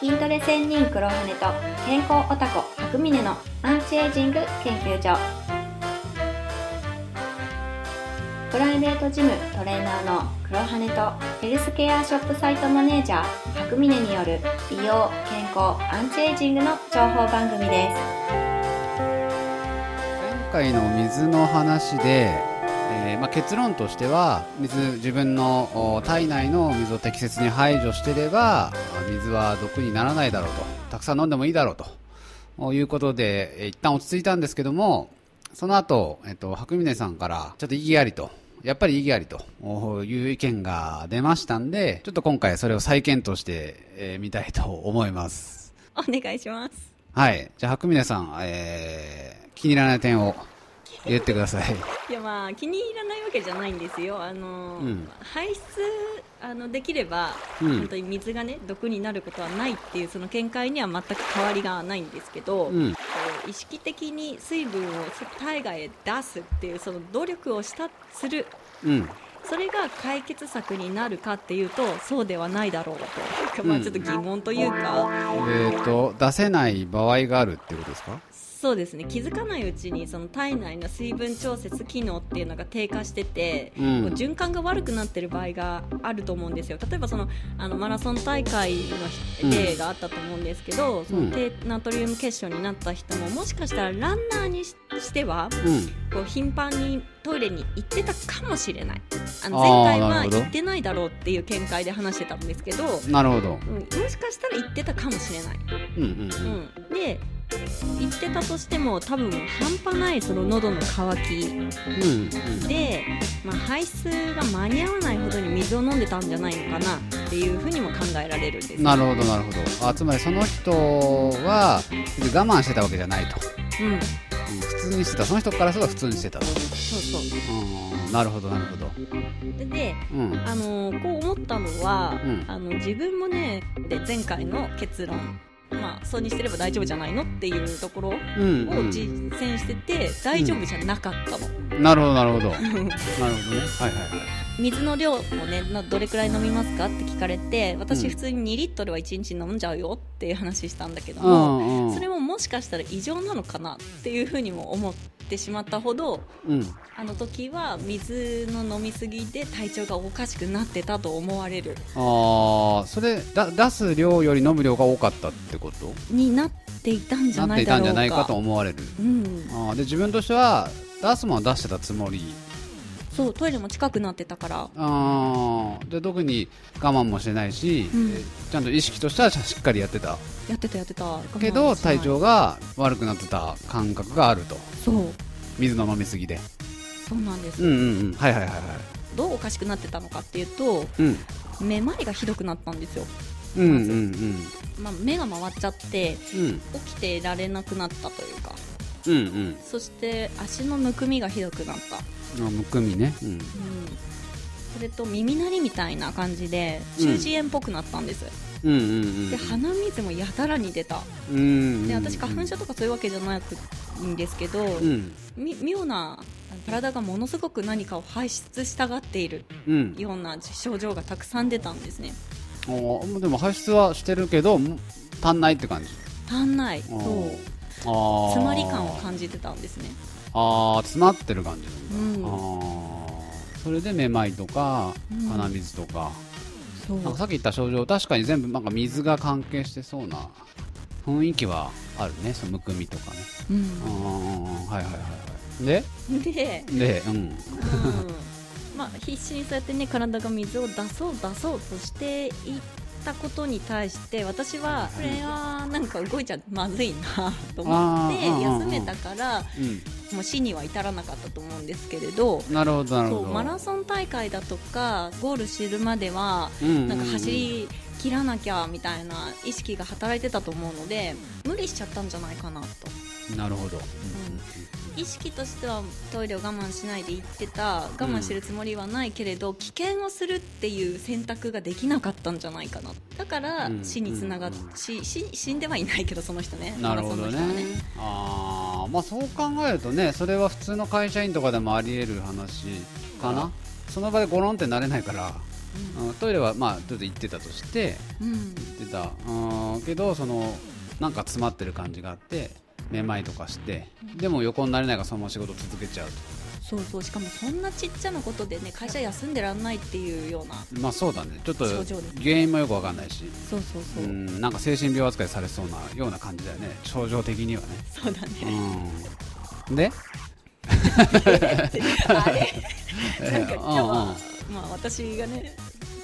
筋トレ専任黒羽と健康オタコ白峰のアンチエイジング研究所。プライベートジムトレーナーの黒羽とヘルスケアショップサイトマネージャー白峰による美容健康アンチエイジングの情報番組です。前回の水の話で、まあ、結論としては水自分のお体内の水を適切に排除していればあ水は毒にならないだろうと。たくさん飲んでもいいだろうと。おいうことで、えー一旦落ち着いたんですけどもその後、えっと白峰さんからちょっと意義ありと。やっぱり意義ありと。おいう意見が出ましたんでちょっと今回それを再検討してみたいと思います。お願いします。はい。じゃあ白峰さん、えー気に入らない点を言ってください。いやまあ気に入らないわけじゃないんですよ。あの、うん。排出あのできれば、うん。本当に水がね毒になることはないっていうその見解には全く変わりがないんですけど、うん。意識的に水分を体外へ出すっていうその努力をしたする。うん。それが解決策になるかっていうとそうではないだろうと、まあ、ちょっと疑問というか、えー、と出せない場合があるってことですか？そうですね。気づかないうちにその体内の水分調節機能っていうのが低下してて、うん。循環が悪くなってる場合があると思うんですよ。例えばそのあのマラソン大会のうん例があったと思うんですけど、そうん。の低ナトリウム結晶になった人ももしかしたらランナーにししてはうん。こう頻繁にトイレに行ってたかもしれない。あの前回は行ってないだろうっていう見解で話してたんですけど、なるほど。うん、もしかしたら行ってたかもしれない。うんうんうん、で言ってたとしても多分半端ないその喉の渇きで、まあ、排出が間に合わないほどに水を飲んでたんじゃないのかなっていうふうにも考えられるんですなるほどなるほど。あつまりその人は我慢してたわけじゃないと、うん。うん、普通にしてた。その人からすれば普通にしてたと。そうそう。うん。なるほどなるほど。ででうん。あのーこう思ったのは、うん。あの自分もねで前回の結論まあそうにしてれば大丈夫じゃないのっていうところをうん、実践してて、大丈夫じゃなかったの、うん、なるほどなるほど。なるほどね。はいはいはい水の量をねなどれくらい飲みますかって聞かれて私うん。普通に2リットルは1日飲んじゃうよっていう話したんだけどうも、んうん。それももしかしたら異常なのかなっていうふうにも思ってしまったほどうん。あの時は水の飲みすぎで体調がおかしくなってたと思われる。ああそれだ出す量より飲む量が多かったってこと？になっていたんじゃなっていないだろうか。たんじゃないかと思われる。うん、あーで自分としては出すものは出してたつもりそうトイレも近くなってたから。あー。で特に我慢もしてないし、うん。えーちゃんと意識としてはしっかりやってた。やってたやってた。けど体調が悪くなってた感覚があると。そう。水の飲みすぎで。そうなんです、うんうんうん。はいはいはいはい。どうおかしくなってたのかっていうとうん。めまいがひどくなったんですよ。うんうんうん。まあ、目が回っちゃってうん。起きてられなくなったというか。うんうん。そして足のむくみがひどくなった、あむくみね。うん。うん、それと耳鳴りみたいな感じでうん。中耳炎っぽくなったんです、うんうんうんで鼻水もやたらに出た。うんで私花粉症とかそういうわけじゃなくんですけど、うん。み妙な体がものすごく何かを排出したがっているうん。ような症状がたくさん出たんですね。おーでも排出はしてるけども足んないって感じ。足んない。そう。詰まり感を感じてたんですねああ詰まってる感じうん。ああそれでめまいとかうん。鼻水とか、そう。なんかさっき言った症状確かに全部なんか水が関係してそうな雰囲気はあるね。そのむくみとかね。うああはいはいはいはい。で？ん、ででうん。うん。まあ、必死にそうやってね体が水を出そう出そうとしていったことに対して私はこれはなんか動いちゃまずいなと思って休めたからうん。もう死には至らなかったと思うんですけれどなるほどそうマラソン大会だとかゴール知るまではうんうんうん。なんか走り切らなきゃみたいな意識が働いてたと思うので無理しちゃったんじゃないかなと。なるほど、意識としてはトイレを我慢しないで行ってた我慢してるつもりはないけれど、危険をするっていう選択ができなかったんじゃないかな。だからうん死につながっ、うん。し死死んではいないけどその人ね。なるほどね。マラソンの人はああまあそう考えるとねそれは普通の会社員とかでもあり得る話かな。その場でゴロンってなれないからうんトイレはまあちょっと行ってたとしてうん。行ってた。うんけどそのなんか詰まってる感じがあってめまいとかしてでも横になれないからそのまま仕事続けちゃうそうそうしかもそんなちっちゃなことでね会社休んでらんないっていうようなとまあそうだね。ちょっと原因もよくわかんないし。そうそうそう。う、んなんか精神病扱いされそうなような感じだよね。症状的にはね。そうだね、うん。で？あれ？なんか今日うん。うんはまあ私がね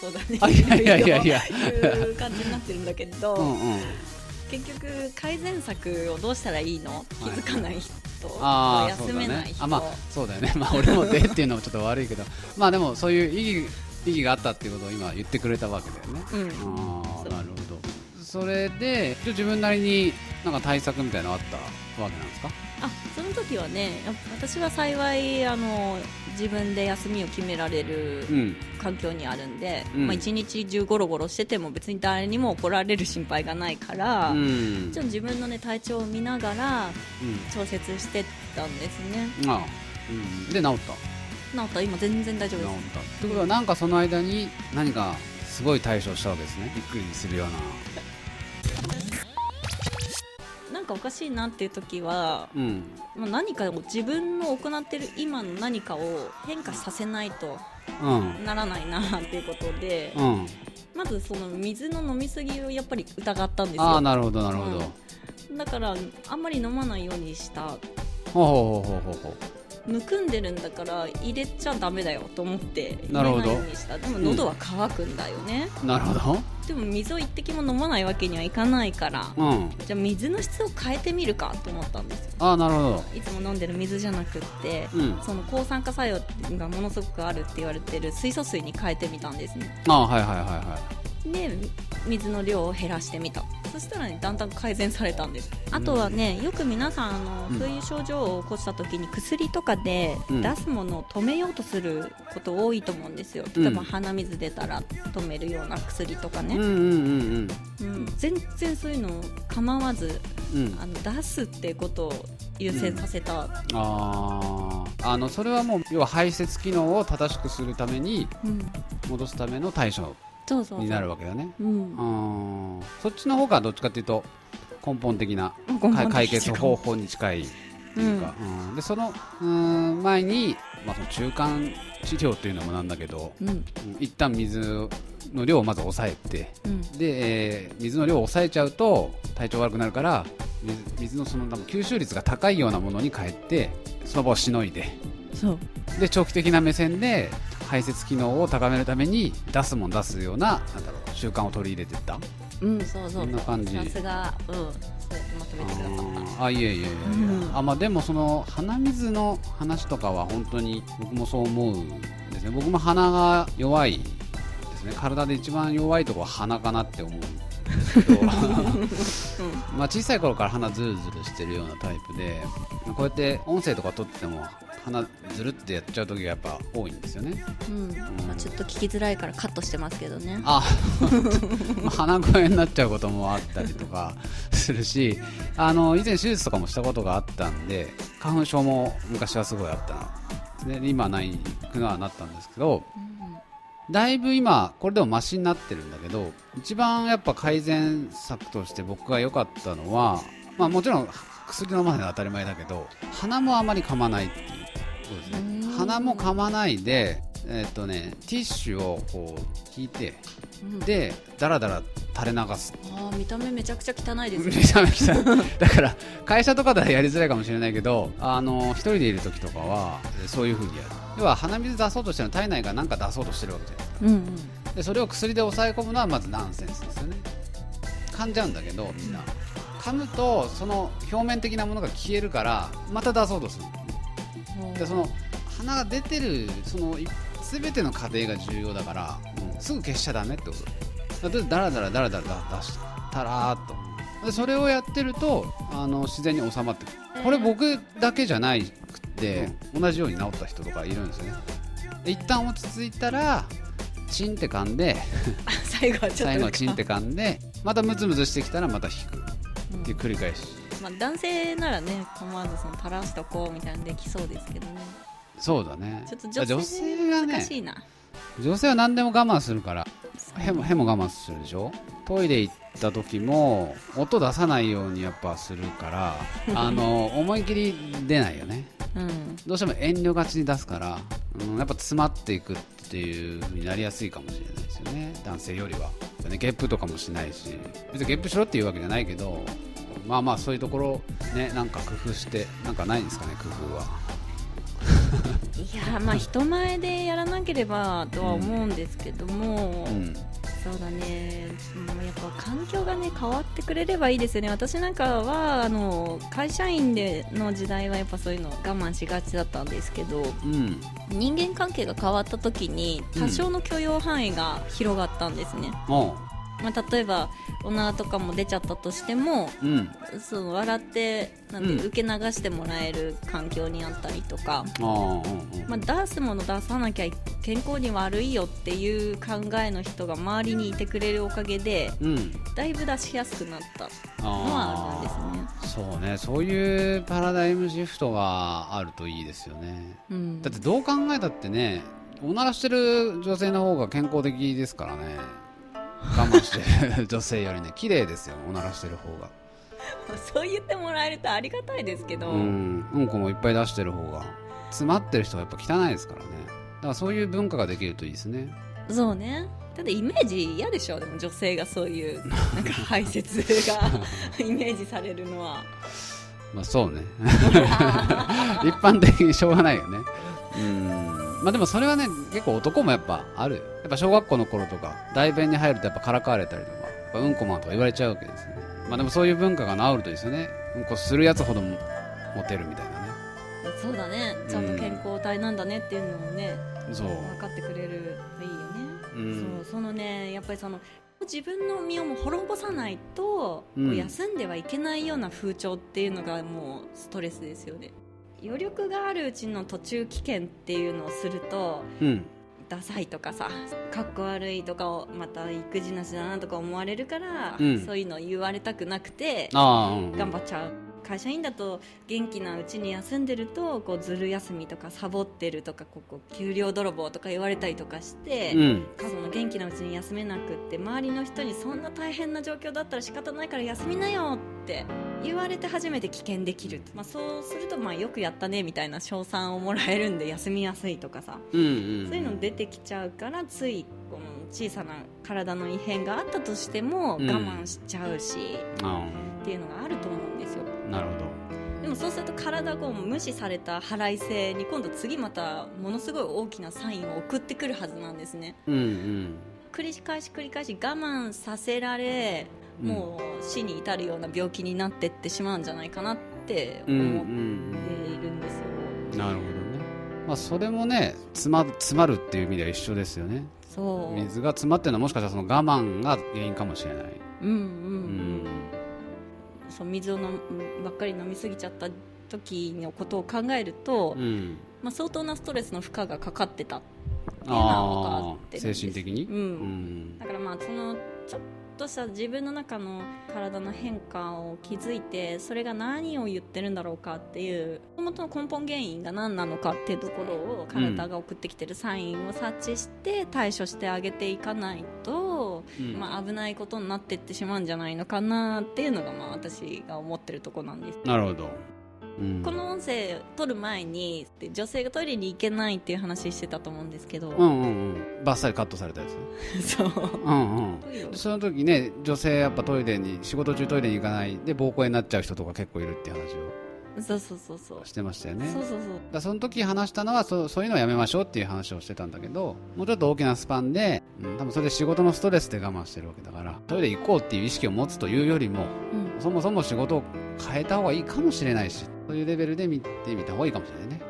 そうだね。あいやいやいやいや。いう感じになってるんだけど、うんうん結局改善策をどうしたらいいの？気づかない人、ああそうだ休めない人、ね。あまあそうだよね。まあ俺もでっていうのもちょっと悪いけど。まあでもそういう意義意義があったっていうことを今言ってくれたわけだよね。うん。ああなるほど。それで自分なりになんか対策みたいなのあったわけなんですか？の時はね私は幸いあの自分で休みを決められるうん。環境にあるんで、うん。まあ、一日中ゴロゴロしてても別に誰にも怒られる心配がないから、うん。ちょっと自分の、ね、体調を見ながらうん。調節してったんですね。ああ。うん。で治った？治った。今全然大丈夫治です。った。ってことはなんかその間に何かすごい対処したわけですね。びっくりするようななんかおかしいなっていう時は、うん。まあ、何かを自分の行ってる今の何かを変化させないとうん。ならないなっていうことで、うん。まずその水の飲みすぎをやっぱり疑ったんですよ。ああなるほどなるほど、うん。だからあんまり飲まないようにした。ほうほうほうほうほうほむくんでるんだから入れちゃダメだよと思って入なるほど。れないようにした。でも喉は渇くんだよね、うなるほど。でも水を一滴も飲まないわけにはいかないからうん。じゃあ水の質を変えてみるかと思ったんですよ。ああなるほど。いつも飲んでる水じゃなくってうん。その抗酸化作用がものすごくあるって言われてる水素水に変えてみたんですね。ああはいはいはいはで水の量を減らしてみた。そしたらねだんだん改善されたんですあとはねよく皆さんあの、うんそういう症状を起こした時に薬とかでうん。出すものを止めようとすること多いと思うんですよ。うん。例えば鼻水出たら止めるような薬とかね、全然そういうの構わずうん。うんあの出すってことを優先させた、あああのそれはもう要は排泄機能を正しくするためにうん。戻すための対処になるわけだね。うん。うん。そっちの方がどっちかっていうと根本的な解解決方法に近いっていうか、うん。でそのうん前に、まあ、その中間治療っていうのもなんだけど、うん。うん。一旦水の量をまず抑えてうん。で、えー水の量を抑えちゃうと体調悪くなるから水水のその吸収率が高いようなものに変えてその場をしのいで。そう。で長期的な目線で排泄機能を高めるために出すもん出すようななんだろう習慣を取り入れていった？うんそうそう。そんな感じ。さすがうん。そうまとめてくださった。あいえいえいうん。あまあでもその鼻水の話とかは本当に僕もそう思うんですね。僕も鼻が弱いですね。体で一番弱いところは鼻かなって思うんですけど。まあ小さい頃から鼻ズルズルしてるようなタイプでこうやって音声とか撮ってても鼻ずるってやっちゃう時がやっぱ多いんですよね。うん。まあ、ちょっと聞きづらいからカットしてますけどね。あまあ 鼻声になっちゃうこともあったりとかするしあの以前手術とかもしたことがあったんで花粉症も昔はすごいあったんで今はないくのはなったんですけどだいぶ今これでもマシになってるんだけど一番やっぱ改善策として僕が良かったのは、まあ、もちろん薬飲まないのは当たり前だけど鼻もあまり噛まないっていうことですうん。ね鼻も噛まないでえっとねティッシュをこう引いてうん。でダラダラ垂れ流す。あー見た目めちゃくちゃ汚いですめね だから会社とかではやりづらいかもしれないけどあの一人でいる時とかはそういう風にやる。要は鼻水出そうとしてるの体内が何か出そうとしてるわけじゃないですか。うんうん。でそれを薬で抑え込むのはまずナンセンスですよね。噛んじゃうんだけどみんな。噛むとその表面的なものが消えるからまた出そうとするでその鼻が出てるそのい全ての過程が重要だから、うん。すぐ消しちゃダメってこと。だだらだらだらだら出したらーっと。でそれをやってるとあの自然に収まってくる。これ僕だけじゃないくって、同じように治った人とかいるんですよね。で一旦落ち着いたらチンって噛んで最後はちょっと最後はチンって噛んでまたムズムズしてきたらまた引くっていう繰り返しまあ、男性ならね構わずその垂らしとこうみたいなのできそうですけどね。そうだね。ちょっとあ女性がね難しいな、女性は何でも我慢するからへもへも我慢するでしょ？トイレ行った時も音出さないようにやっぱするから あの思い切り出ないよね。うん。どうしても遠慮がちに出すから、うん、やっぱ詰まっていくっていう風になりやすいかもしれないですよね。男性よりは、ね、ゲップとかもしないし。別にゲップしろっていうわけじゃないけどまあまあそういうところねなんか工夫してなんかないんですかね工夫は。いやまあ人前でやらなければとは思うんですけども、うん。そうだね、うんやっぱ環境がね変わってくれればいいですよね。私なんかはあの会社員での時代はやっぱそういうの我慢しがちだったんですけどうん。人間関係が変わった時に多少の許容範囲が広がったんですね、おうまあ、例えばおならとかも出ちゃったとしてもうん。その笑ってなんてうん。受け流してもらえる環境にあったりとか、まあ、出すもの出さなきゃ健康に悪いよっていう考えの人が周りにいてくれるおかげでうん。だいぶ出しやすくなったあのはあるんですね。そうねそういうパラダイムシフトがあるといいですよね。うん。だってどう考えたってねおならしてる女性の方が健康的ですからね我慢して。る 女性よりね綺麗ですよ。おならしてる方が。そう言ってもらえるとありがたいですけど、うん。うんこもいっぱい出してる方が。詰まってる人がやっぱ汚いですからね。だからそういう文化ができるといいですね。そうね。ただイメージ嫌でしょ？でも女性がそういう なんか排泄がイメージされるのは。まあそうね。一般的にしょうがないよね。うんまあでもそれはね結構男もやっぱある。やっぱ小学校の頃とか大便に入るとやっぱからかわれたりとかやっぱうんこマンとか言われちゃうわけですよね。まあでもそういう文化が治るといいですよね。うんこするやつほどモテるみたいなね。そうだね。ちゃんと健康体なんだねっていうのをね、そう。分かってくれるといいよね、うん。そうそのねやっぱりその自分の身をも滅ぼさないと、うん。休んではいけないような風潮っていうのがもうストレスですよね余力があるうちの途中棄権っていうのをするとうん。ダサいとかさかっこ悪いとかをまた育児なしだなとか思われるから、うん。そういうの言われたくなくて頑張っちゃう。会社員だと元気なうちに休んでるとこうずる休みとかサボってるとかこうこう給料泥棒とか言われたりとかして、うん。その元気なうちに休めなくって周りの人にそんな大変な状況だったら仕方ないから休みなよって言われて初めて危険できる、まあ、そうするとまあよくやったねみたいな称賛をもらえるんで休みやすいとかさ。うんうんそういうの出てきちゃうからついこの小さな体の異変があったとしても我うん。慢しちゃうし、あっていうのがあると思うんですよ。あなるほど。でもそうすると体が無視された腹いせに今度次またものすごい大きなサインを送ってくるはずなんですね。うんうん。繰り返し繰り返し我慢させられうんもう死に至るような病気になってってしまうんじゃないかなってうんう思ってんいるんですよ、なるほどね。まあそれもね詰ま詰まるっていう意味では一緒ですよね。そう。水が詰まってるのはもしかしたらその我慢が原因かもしれない。うんうん、ううん。ん、そう水を飲むばっかり飲みすぎちゃった時のことを考えると、うん。まあ、相当なストレスの負荷がかかってたっていうのは分かあってあるんです。精神的に？うん。うん。だからまあそのちょっとした自分の中の体の変化を気づいてそれが何を言ってるんだろうかっていうもともとの根本原因が何なのかっていうところを体が送ってきてるサインを察知して対処してあげていかないと、うん。まあ、危ないことになっていってしまうんじゃないのかなっていうのがまあ私が思ってるところなんです。なるほどうん。この音声撮る前に女性がトイレに行けないっていう話してたと思うんですけど、うんうんうん。バッサリカットされたやつ？そう。うんうん。その時ね女性やっぱトイレに仕事中トイレに行かないで膀胱炎になっちゃう人とか結構いるっていう話そうそうそうそう。をしてましたよね。そうそうそうだその時話したのはそそういうのはやめましょうっていう話をしてたんだけどもうちょっと大きなスパンで、うん、多分それで仕事のストレスで我慢してるわけだからトイレ行こうっていう意識を持つというよりもうん。そもそも仕事を変えた方がいいかもしれないしそういうレベルで見てみた方がいいかもしれないね。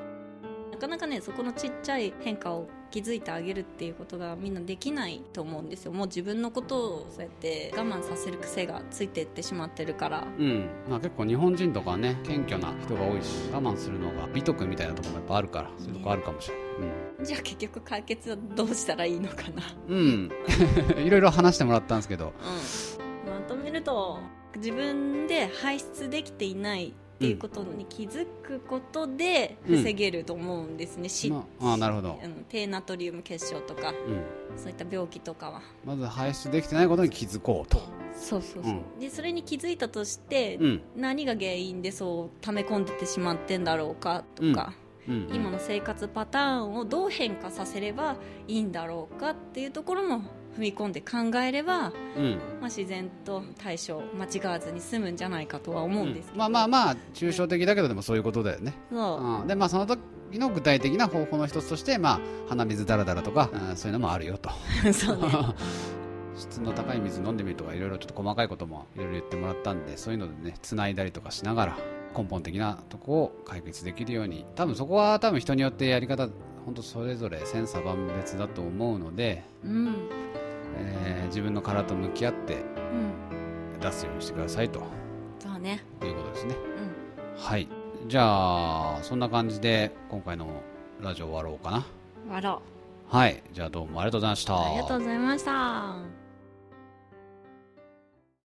なかなかねそこのちっちゃい変化を気づいてあげるっていうことがみんなできないと思うんですよ。もう自分のことをそうやって我慢させる癖がついていってしまってるから。うん、まあ、結構日本人とかね謙虚な人が多いし我慢するのが美徳みたいなところもやっぱあるからそういうとこあるかもしれない、じゃあ結局解決はどうしたらいいのかな。うん、うん、いろいろ話してもらったんですけど。うん。まとめると自分で排出できていないっっていうことに気づくことで防げると思うんですね、しまああなるほど、うん低ナトリウム結晶とかうん、そういった病気とかは。まず排出できてないことに気づこうと、そうそうそう、うでそれに気づいたとして、うん。何が原因でそう溜め込んでてしまってんだろうかとか、うん、今の生活パターンをどう変化させればいいんだろうかっていうところも踏み込んで考えれば、うん。まあ、自然と対処を間違わずに済むんじゃないかとは思うんですけど、まあまあまあ抽象的だけどでもそういうことだよね、そう。うん、でまあその時の具体的な方法の一つとして、まあ、鼻水だらだらとか、うんそういうのもあるよと。そうね。質の高い水飲んでみるとかいろいろちょっと細かいこともいろいろ言ってもらったんでそういうのでねつないだりとかしながら根本的なとこを解決できるように多分そこは多分人によってやり方本当それぞれ千差万別だと思うので、うんえー自分の体と向き合ってうん出すようにしてくださいと。そうね。いうことですね。うん。はい。じゃあそんな感じで今回のラジオ終わろうかな。終わろはい。じゃあどうもありがとうございました。うありがとうございました